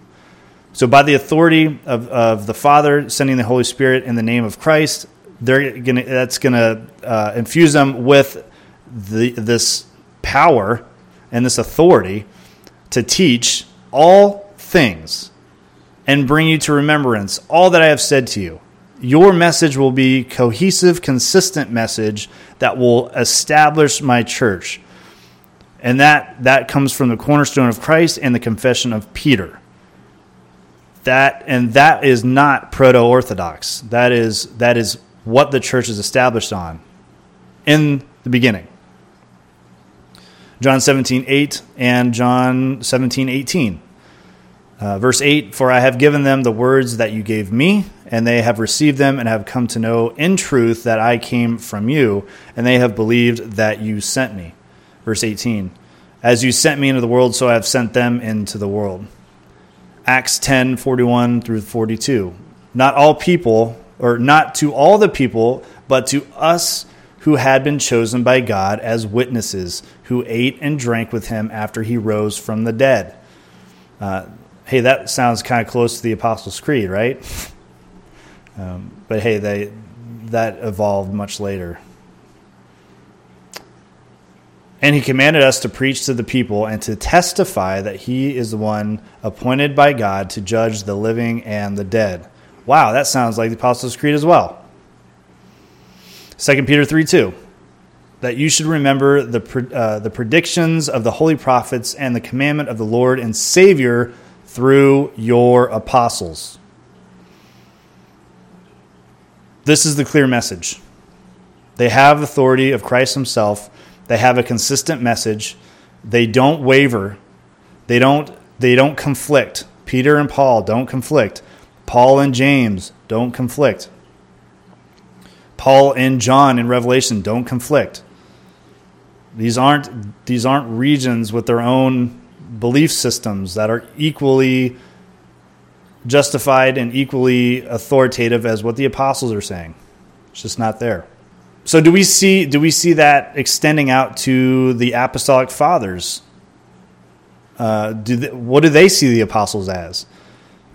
So, by the authority of, of the Father sending the Holy Spirit in the name of Christ, they're gonna, that's going to uh, infuse them with the, this power and this authority to teach all things and bring you to remembrance all that I have said to you. Your message will be cohesive, consistent message that will establish my church and that, that comes from the cornerstone of Christ and the confession of Peter. That, and that is not proto Orthodox. That is, that is what the church is established on in the beginning. John 17, 8 and John 17, 18. Uh, verse 8 For I have given them the words that you gave me, and they have received them and have come to know in truth that I came from you, and they have believed that you sent me. Verse 18 As you sent me into the world, so I have sent them into the world. Acts 10 41 through 42. Not all people, or not to all the people, but to us who had been chosen by God as witnesses, who ate and drank with him after he rose from the dead. Uh, hey, that sounds kind of close to the Apostles' Creed, right? Um, but hey, they that evolved much later. And he commanded us to preach to the people and to testify that he is the one appointed by God to judge the living and the dead. Wow, that sounds like the Apostles' Creed as well. 2 Peter 3 2. That you should remember the, uh, the predictions of the holy prophets and the commandment of the Lord and Savior through your apostles. This is the clear message. They have authority of Christ Himself they have a consistent message. They don't waver. They don't they don't conflict. Peter and Paul don't conflict. Paul and James don't conflict. Paul and John in Revelation don't conflict. These aren't these aren't regions with their own belief systems that are equally justified and equally authoritative as what the apostles are saying. It's just not there. So do we see do we see that extending out to the apostolic fathers? Uh, do they, what do they see the apostles as?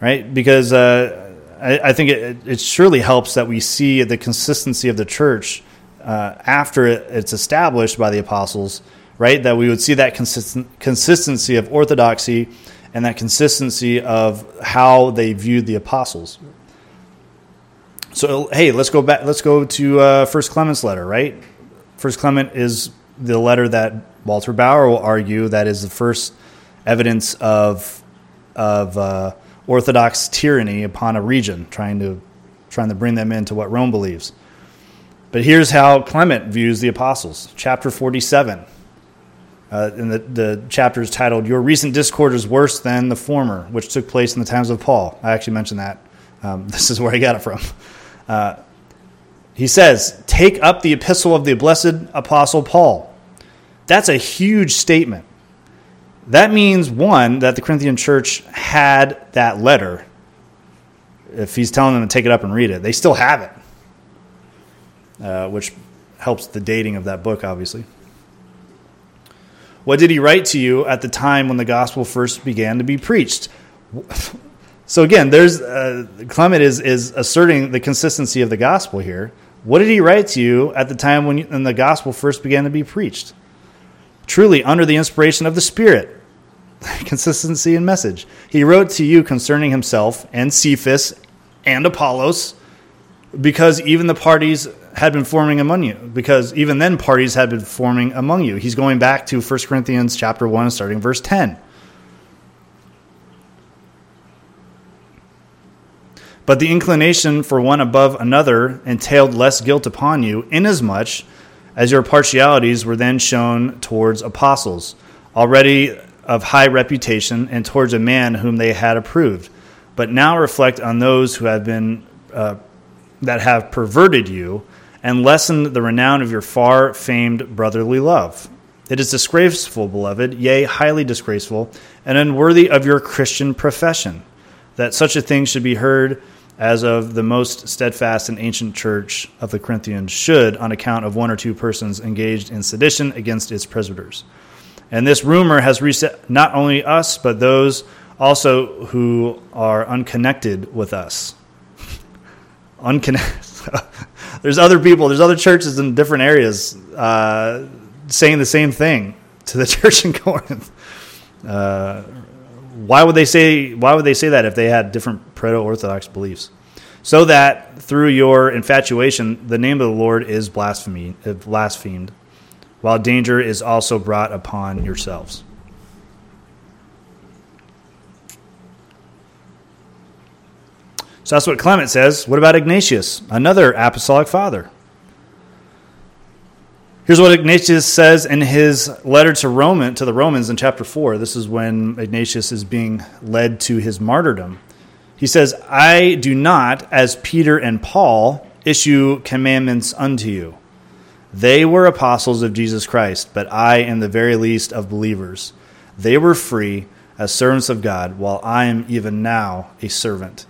Right, because uh, I, I, think it, it, surely helps that we see the consistency of the church uh, after it's established by the apostles. Right, that we would see that consistent, consistency of orthodoxy and that consistency of how they viewed the apostles. So hey, let's go back. Let's go to uh, First Clement's letter. Right, First Clement is the letter that Walter Bauer will argue that is the first evidence of of uh, Orthodox tyranny upon a region, trying to trying to bring them into what Rome believes. But here's how Clement views the apostles. Chapter forty-seven. Uh, and the, the chapter is titled "Your recent discord is worse than the former, which took place in the times of Paul." I actually mentioned that. Um, this is where I got it from. Uh, he says, Take up the epistle of the blessed apostle Paul. That's a huge statement. That means, one, that the Corinthian church had that letter. If he's telling them to take it up and read it, they still have it, uh, which helps the dating of that book, obviously. What did he write to you at the time when the gospel first began to be preached? So again, there's uh, Clement is is asserting the consistency of the gospel here. What did he write to you at the time when, you, when the gospel first began to be preached? Truly, under the inspiration of the Spirit, consistency in message. He wrote to you concerning himself and Cephas and Apollos, because even the parties had been forming among you. Because even then, parties had been forming among you. He's going back to 1 Corinthians chapter one, starting verse ten. But the inclination for one above another entailed less guilt upon you, inasmuch as your partialities were then shown towards apostles, already of high reputation, and towards a man whom they had approved. But now reflect on those who have been uh, that have perverted you, and lessened the renown of your far famed brotherly love. It is disgraceful, beloved, yea, highly disgraceful, and unworthy of your Christian profession, that such a thing should be heard as of the most steadfast and ancient church of the Corinthians should, on account of one or two persons engaged in sedition against its presbyters. And this rumor has reset not only us, but those also who are unconnected with us. unconnected. there's other people, there's other churches in different areas uh, saying the same thing to the church in Corinth. Uh, why would they say why would they say that if they had different proto-orthodox beliefs? So that through your infatuation the name of the Lord is blasphemy, uh, blasphemed, while danger is also brought upon yourselves. So that's what Clement says. What about Ignatius, another apostolic father? Here's what Ignatius says in his letter to Roman to the Romans in chapter 4. This is when Ignatius is being led to his martyrdom. He says, "I do not as Peter and Paul issue commandments unto you. They were apostles of Jesus Christ, but I am the very least of believers. They were free as servants of God, while I am even now a servant.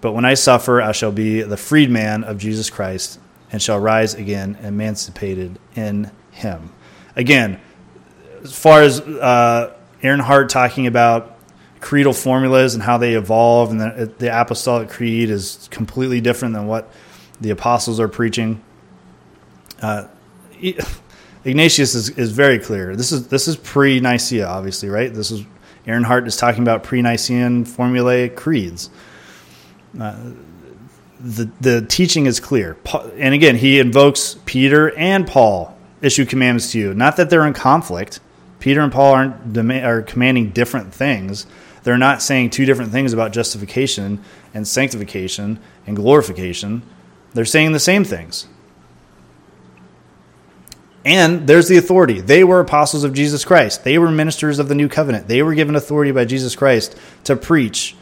But when I suffer, I shall be the freedman of Jesus Christ." And shall rise again emancipated in him. Again, as far as uh, Ehrhardt talking about creedal formulas and how they evolve, and the, the apostolic creed is completely different than what the apostles are preaching. Uh, Ignatius is, is very clear. This is this is pre Nicaea, obviously, right? This is Ehrhardt is talking about pre Nicene formulaic creeds. Uh, the, the teaching is clear. And again, he invokes Peter and Paul issue commandments to you. Not that they're in conflict. Peter and Paul aren't are commanding different things. They're not saying two different things about justification and sanctification and glorification. They're saying the same things. And there's the authority. They were apostles of Jesus Christ. They were ministers of the new covenant. They were given authority by Jesus Christ to preach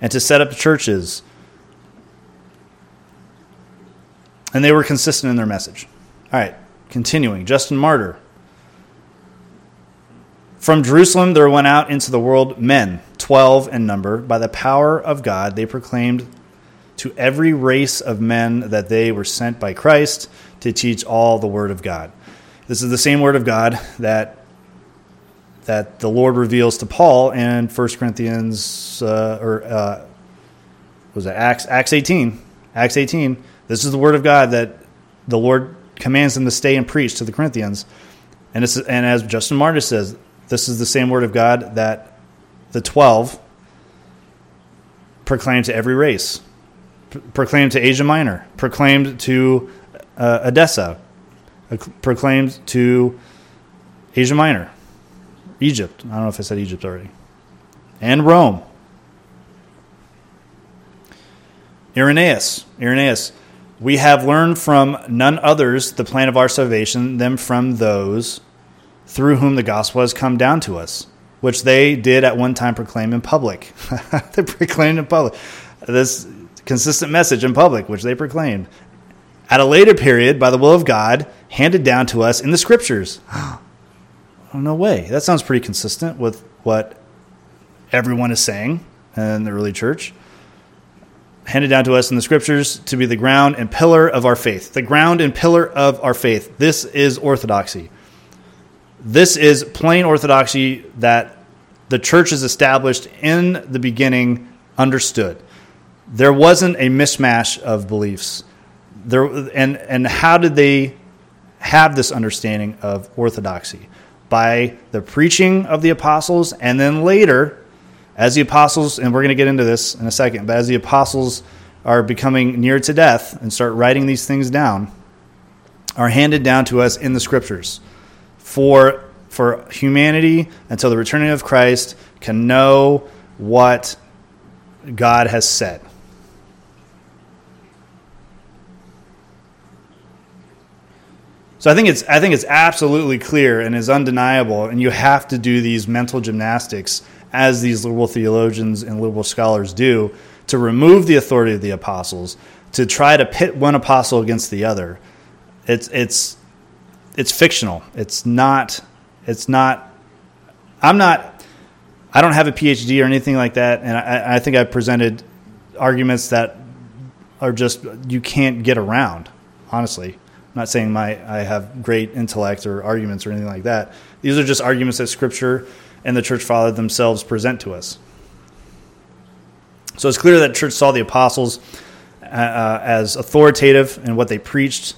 and to set up churches and they were consistent in their message. All right, continuing. Justin Martyr. From Jerusalem there went out into the world men, twelve in number. By the power of God, they proclaimed to every race of men that they were sent by Christ to teach all the word of God. This is the same word of God that that the Lord reveals to Paul in 1 Corinthians uh, or uh, was it Acts Acts 18 Acts 18 this is the word of God that the Lord commands them to stay and preach to the Corinthians. And, and as Justin Martyr says, this is the same word of God that the 12 proclaimed to every race, proclaimed to Asia Minor, proclaimed to uh, Edessa, proclaimed to Asia Minor, Egypt. I don't know if I said Egypt already, and Rome. Irenaeus, Irenaeus we have learned from none others the plan of our salvation than from those through whom the gospel has come down to us, which they did at one time proclaim in public. they proclaimed in public this consistent message in public, which they proclaimed. At a later period, by the will of God, handed down to us in the scriptures. oh, no way. That sounds pretty consistent with what everyone is saying in the early church handed down to us in the scriptures to be the ground and pillar of our faith. The ground and pillar of our faith. This is orthodoxy. This is plain orthodoxy that the church is established in the beginning, understood. There wasn't a mismatch of beliefs. There, and, and how did they have this understanding of orthodoxy? By the preaching of the apostles, and then later, as the apostles, and we're going to get into this in a second, but as the apostles are becoming near to death and start writing these things down, are handed down to us in the scriptures for for humanity until the returning of Christ can know what God has said. So I think it's I think it's absolutely clear and is undeniable, and you have to do these mental gymnastics as these liberal theologians and liberal scholars do to remove the authority of the apostles, to try to pit one apostle against the other. It's it's it's fictional. It's not it's not I'm not I don't have a PhD or anything like that, and I, I think I've presented arguments that are just you can't get around, honestly. I'm not saying my I have great intellect or arguments or anything like that. These are just arguments that Scripture and the church father themselves present to us. So it's clear that church saw the apostles uh, as authoritative in what they preached.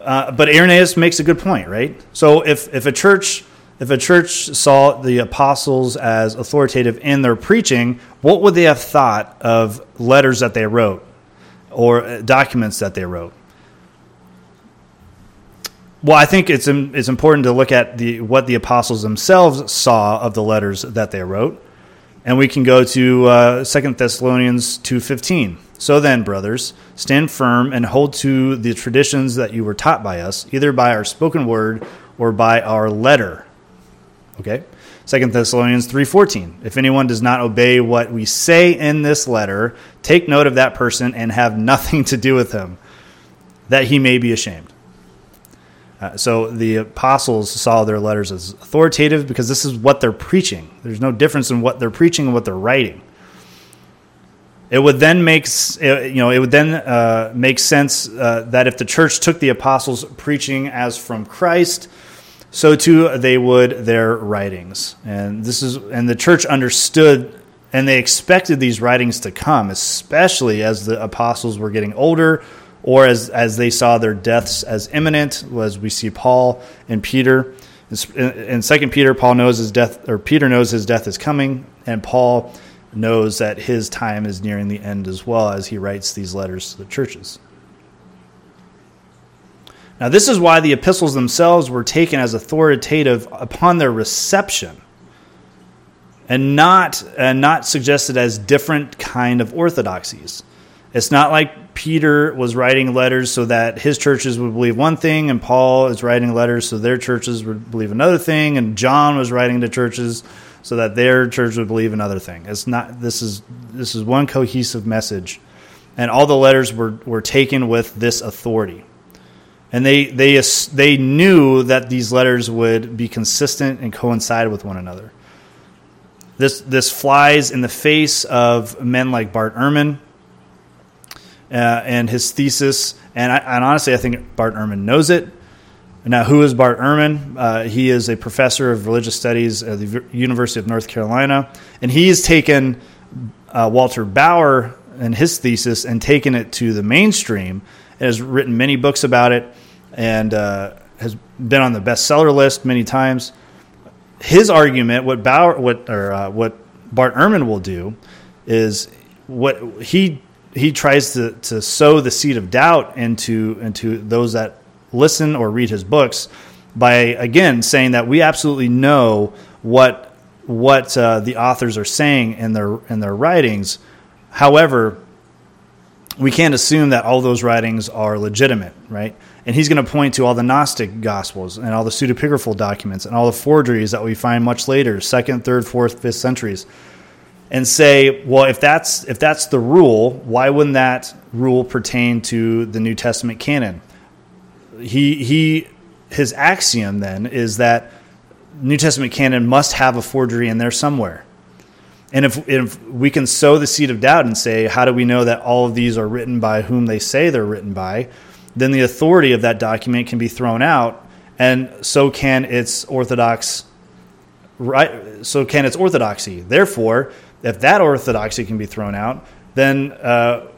Uh, but Irenaeus makes a good point, right? So if, if a church if a church saw the apostles as authoritative in their preaching, what would they have thought of letters that they wrote or uh, documents that they wrote? Well, I think it's it's important to look at the what the apostles themselves saw of the letters that they wrote, and we can go to uh, Second Thessalonians two fifteen. So then, brothers, stand firm and hold to the traditions that you were taught by us, either by our spoken word or by our letter. Okay. Second Thessalonians 3:14. If anyone does not obey what we say in this letter, take note of that person and have nothing to do with him, that he may be ashamed. Uh, so the apostles saw their letters as authoritative because this is what they're preaching. There's no difference in what they're preaching and what they're writing. It would then make you know it would then uh, make sense uh, that if the church took the apostles' preaching as from Christ, so too they would their writings. And this is and the church understood and they expected these writings to come, especially as the apostles were getting older or as, as they saw their deaths as imminent, as we see Paul and Peter. In Second Peter, Paul knows his death, or Peter knows his death is coming, and Paul knows that his time is nearing the end as well as he writes these letters to the churches. Now, this is why the epistles themselves were taken as authoritative upon their reception and not, and not suggested as different kind of orthodoxies. It's not like Peter was writing letters so that his churches would believe one thing, and Paul is writing letters so their churches would believe another thing, and John was writing to churches so that their church would believe another thing. It's not. This is this is one cohesive message, and all the letters were were taken with this authority, and they they they knew that these letters would be consistent and coincide with one another. This this flies in the face of men like Bart Ehrman uh, and his thesis. And, I, and, honestly, I think Bart Ehrman knows it. Now, who is Bart Ehrman? Uh, he is a professor of religious studies at the University of North Carolina, and he's taken uh, Walter Bauer and his thesis and taken it to the mainstream. And has written many books about it, and uh, has been on the bestseller list many times. His argument, what Bauer, what or uh, what Bart Ehrman will do, is what he he tries to, to sow the seed of doubt into into those that listen or read his books by again saying that we absolutely know what what uh, the authors are saying in their in their writings. However, we can't assume that all those writings are legitimate, right? And he's going to point to all the Gnostic Gospels and all the pseudepigraphal documents and all the forgeries that we find much later, second, third, fourth, fifth centuries and say, well, if that's if that's the rule, why wouldn't that rule pertain to the New Testament canon? He he his axiom then is that New Testament canon must have a forgery in there somewhere. And if, if we can sow the seed of doubt and say, how do we know that all of these are written by whom they say they're written by? Then the authority of that document can be thrown out, and so can its orthodox right so can its orthodoxy. Therefore, if that orthodoxy can be thrown out, then uh,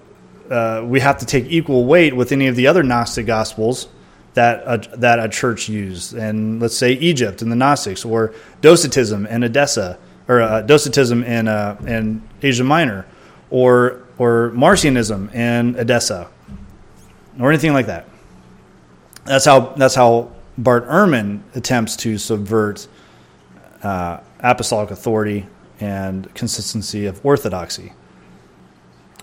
uh, we have to take equal weight with any of the other Gnostic gospels that a, that a church used, and let's say Egypt and the Gnostics, or Docetism and Edessa, or uh, Docetism in uh, in Asia Minor, or or Marcionism and Edessa, or anything like that. That's how that's how Bart Ehrman attempts to subvert uh, apostolic authority and consistency of orthodoxy.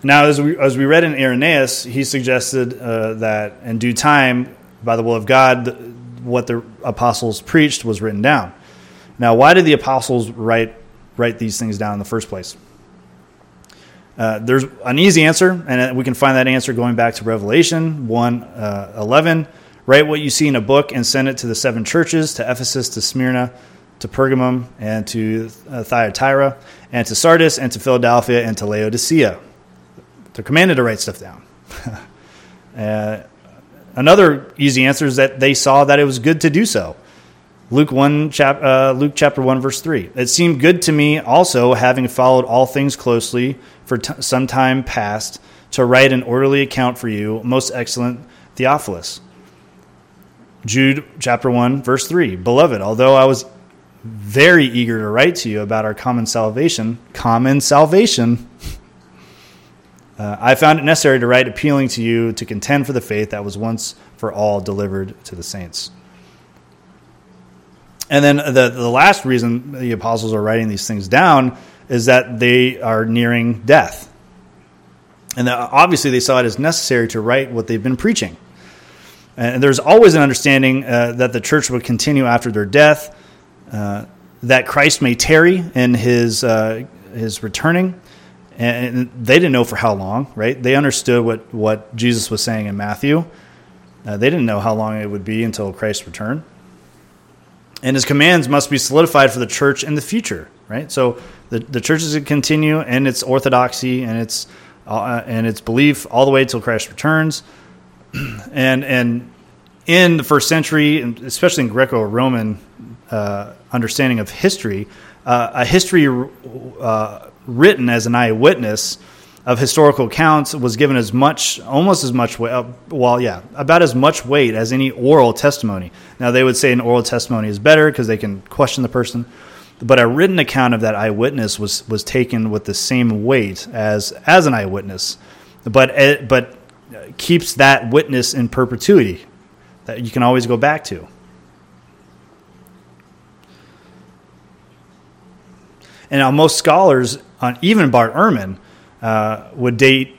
Now, as we, as we read in Irenaeus, he suggested uh, that in due time, by the will of God, what the apostles preached was written down. Now, why did the apostles write, write these things down in the first place? Uh, there's an easy answer, and we can find that answer going back to Revelation 1 uh, 11. Write what you see in a book and send it to the seven churches to Ephesus, to Smyrna, to Pergamum, and to uh, Thyatira, and to Sardis, and to Philadelphia, and to Laodicea. They're commanded to write stuff down. uh, another easy answer is that they saw that it was good to do so. Luke one chap, uh, Luke chapter one verse three. It seemed good to me also, having followed all things closely for t- some time past, to write an orderly account for you, most excellent Theophilus. Jude chapter one verse three. Beloved, although I was very eager to write to you about our common salvation, common salvation. Uh, I found it necessary to write appealing to you to contend for the faith that was once for all delivered to the saints. And then the, the last reason the apostles are writing these things down is that they are nearing death. And obviously, they saw it as necessary to write what they've been preaching. And there's always an understanding uh, that the church would continue after their death, uh, that Christ may tarry in his, uh, his returning and they didn't know for how long, right? They understood what, what Jesus was saying in Matthew. Uh, they didn't know how long it would be until Christ's return. And his commands must be solidified for the church in the future, right? So the, the church is to continue in its orthodoxy and its, uh, and its belief all the way until Christ returns. and, and in the first century, especially in Greco Roman uh, understanding of history, uh, a history uh, written as an eyewitness of historical accounts was given as much, almost as much weight, uh, well, yeah, about as much weight as any oral testimony. Now, they would say an oral testimony is better because they can question the person, but a written account of that eyewitness was, was taken with the same weight as, as an eyewitness, but, but keeps that witness in perpetuity that you can always go back to. And now most scholars on even Bart Ehrman uh, would date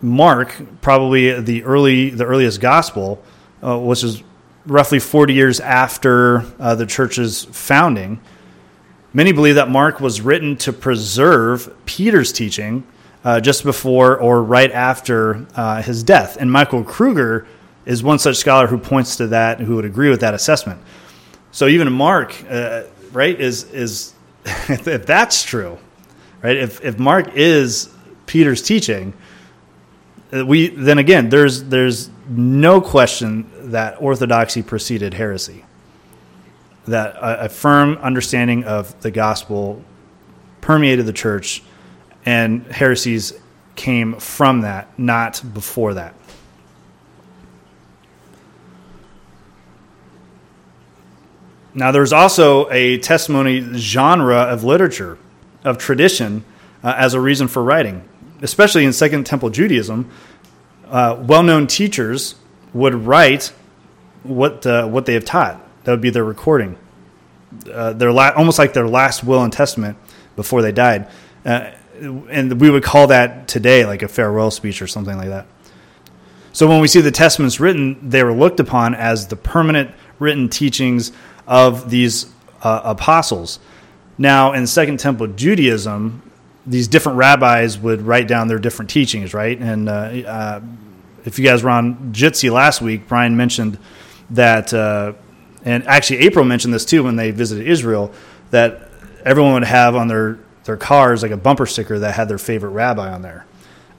Mark probably the early the earliest gospel, uh, which is roughly 40 years after uh, the church's founding. Many believe that Mark was written to preserve Peter's teaching uh, just before or right after uh, his death. And Michael Kruger is one such scholar who points to that, who would agree with that assessment. So even Mark, uh, right, is is if that's true, right? If if Mark is Peter's teaching, uh, we then again there's there's no question that orthodoxy preceded heresy. That a, a firm understanding of the gospel permeated the church, and heresies came from that, not before that. Now, there's also a testimony genre of literature of tradition uh, as a reason for writing, especially in Second Temple Judaism. Uh, well-known teachers would write what uh, what they have taught. That would be their recording, uh, their la- almost like their last will and testament before they died, uh, and we would call that today like a farewell speech or something like that. So when we see the testaments written, they were looked upon as the permanent written teachings of these uh, apostles. Now, in Second Temple Judaism, these different rabbis would write down their different teachings, right? And uh, uh, if you guys were on Jitsi last week, Brian mentioned that, uh, and actually April mentioned this too when they visited Israel, that everyone would have on their, their cars like a bumper sticker that had their favorite rabbi on there.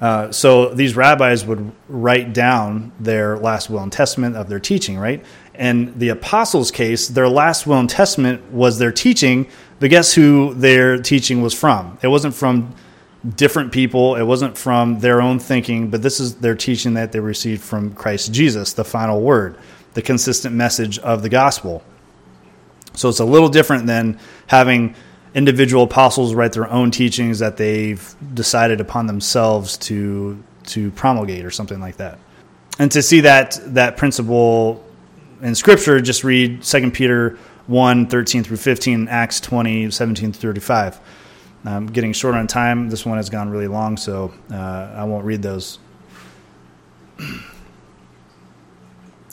Uh, so these rabbis would write down their last will and testament of their teaching, right? And the apostles' case, their last will and testament was their teaching, but guess who their teaching was from? It wasn't from different people, it wasn't from their own thinking, but this is their teaching that they received from Christ Jesus, the final word, the consistent message of the gospel. So it's a little different than having individual apostles write their own teachings that they've decided upon themselves to to promulgate or something like that. And to see that that principle in scripture, just read 2 Peter 1, 13 through 15, Acts 20, 17 through 35. I'm getting short on time. This one has gone really long, so uh, I won't read those.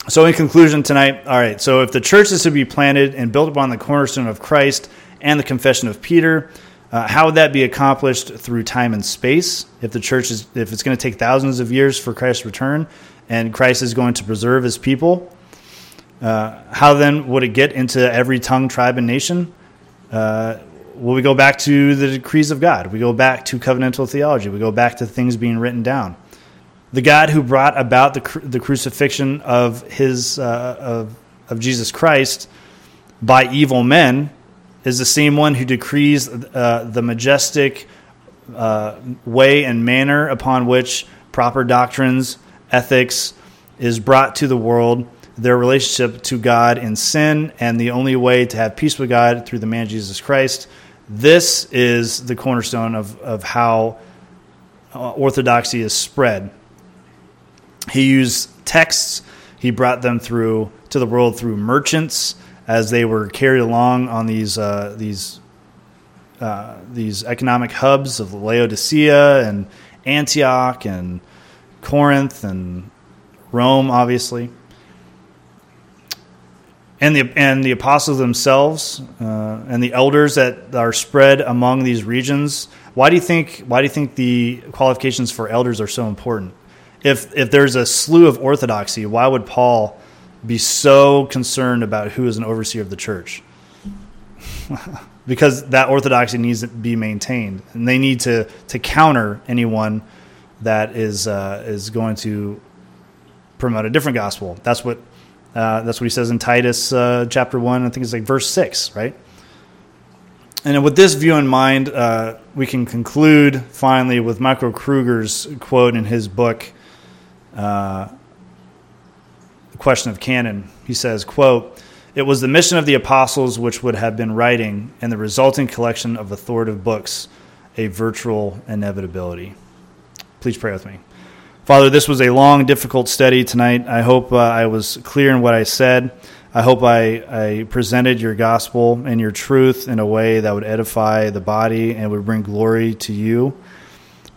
So, in conclusion tonight, all right, so if the church is to be planted and built upon the cornerstone of Christ and the confession of Peter, uh, how would that be accomplished through time and space? If the church is, if it's going to take thousands of years for Christ's return, and Christ is going to preserve His people, uh, how then would it get into every tongue, tribe, and nation? Uh, will we go back to the decrees of God? We go back to covenantal theology. We go back to things being written down the God who brought about the, the crucifixion of his uh, of, of Jesus Christ by evil men is the same one who decrees uh, the majestic uh, way and manner upon which proper doctrines, ethics is brought to the world, their relationship to God in sin, and the only way to have peace with God through the man Jesus Christ. This is the cornerstone of, of how uh, orthodoxy is spread. He used texts, he brought them through to the world through merchants as they were carried along on these uh, these uh, these economic hubs of Laodicea and Antioch and Corinth and Rome, obviously, and the and the apostles themselves uh, and the elders that are spread among these regions. Why do you think? Why do you think the qualifications for elders are so important? if if there's a slew of orthodoxy, why would Paul be so concerned about who is an overseer of the church? because that orthodoxy needs to be maintained, and they need to to counter anyone that is uh, is going to promote a different gospel. That's what uh, that's what he says in Titus uh, chapter one. I think it's like verse six, right? And with this view in mind, uh, we can conclude finally with Michael Kruger's quote in his book uh, the question of canon. He says, quote, it was the mission of the apostles which would have been writing and the resulting collection of authoritative books a virtual inevitability. Please pray with me. Father, this was a long, difficult study tonight. I hope uh, I was clear in what I said. I hope I, I presented your gospel and your truth in a way that would edify the body and would bring glory to you.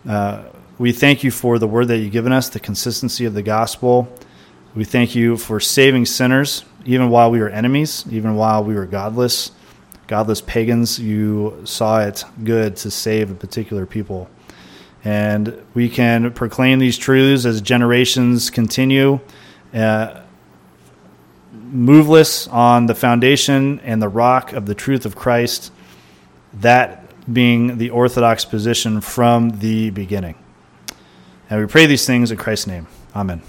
Uh, we thank you for the word that you've given us, the consistency of the gospel. We thank you for saving sinners, even while we were enemies, even while we were godless, godless pagans. You saw it good to save a particular people. And we can proclaim these truths as generations continue, uh, moveless on the foundation and the rock of the truth of Christ, that being the orthodox position from the beginning. And we pray these things in Christ's name. Amen.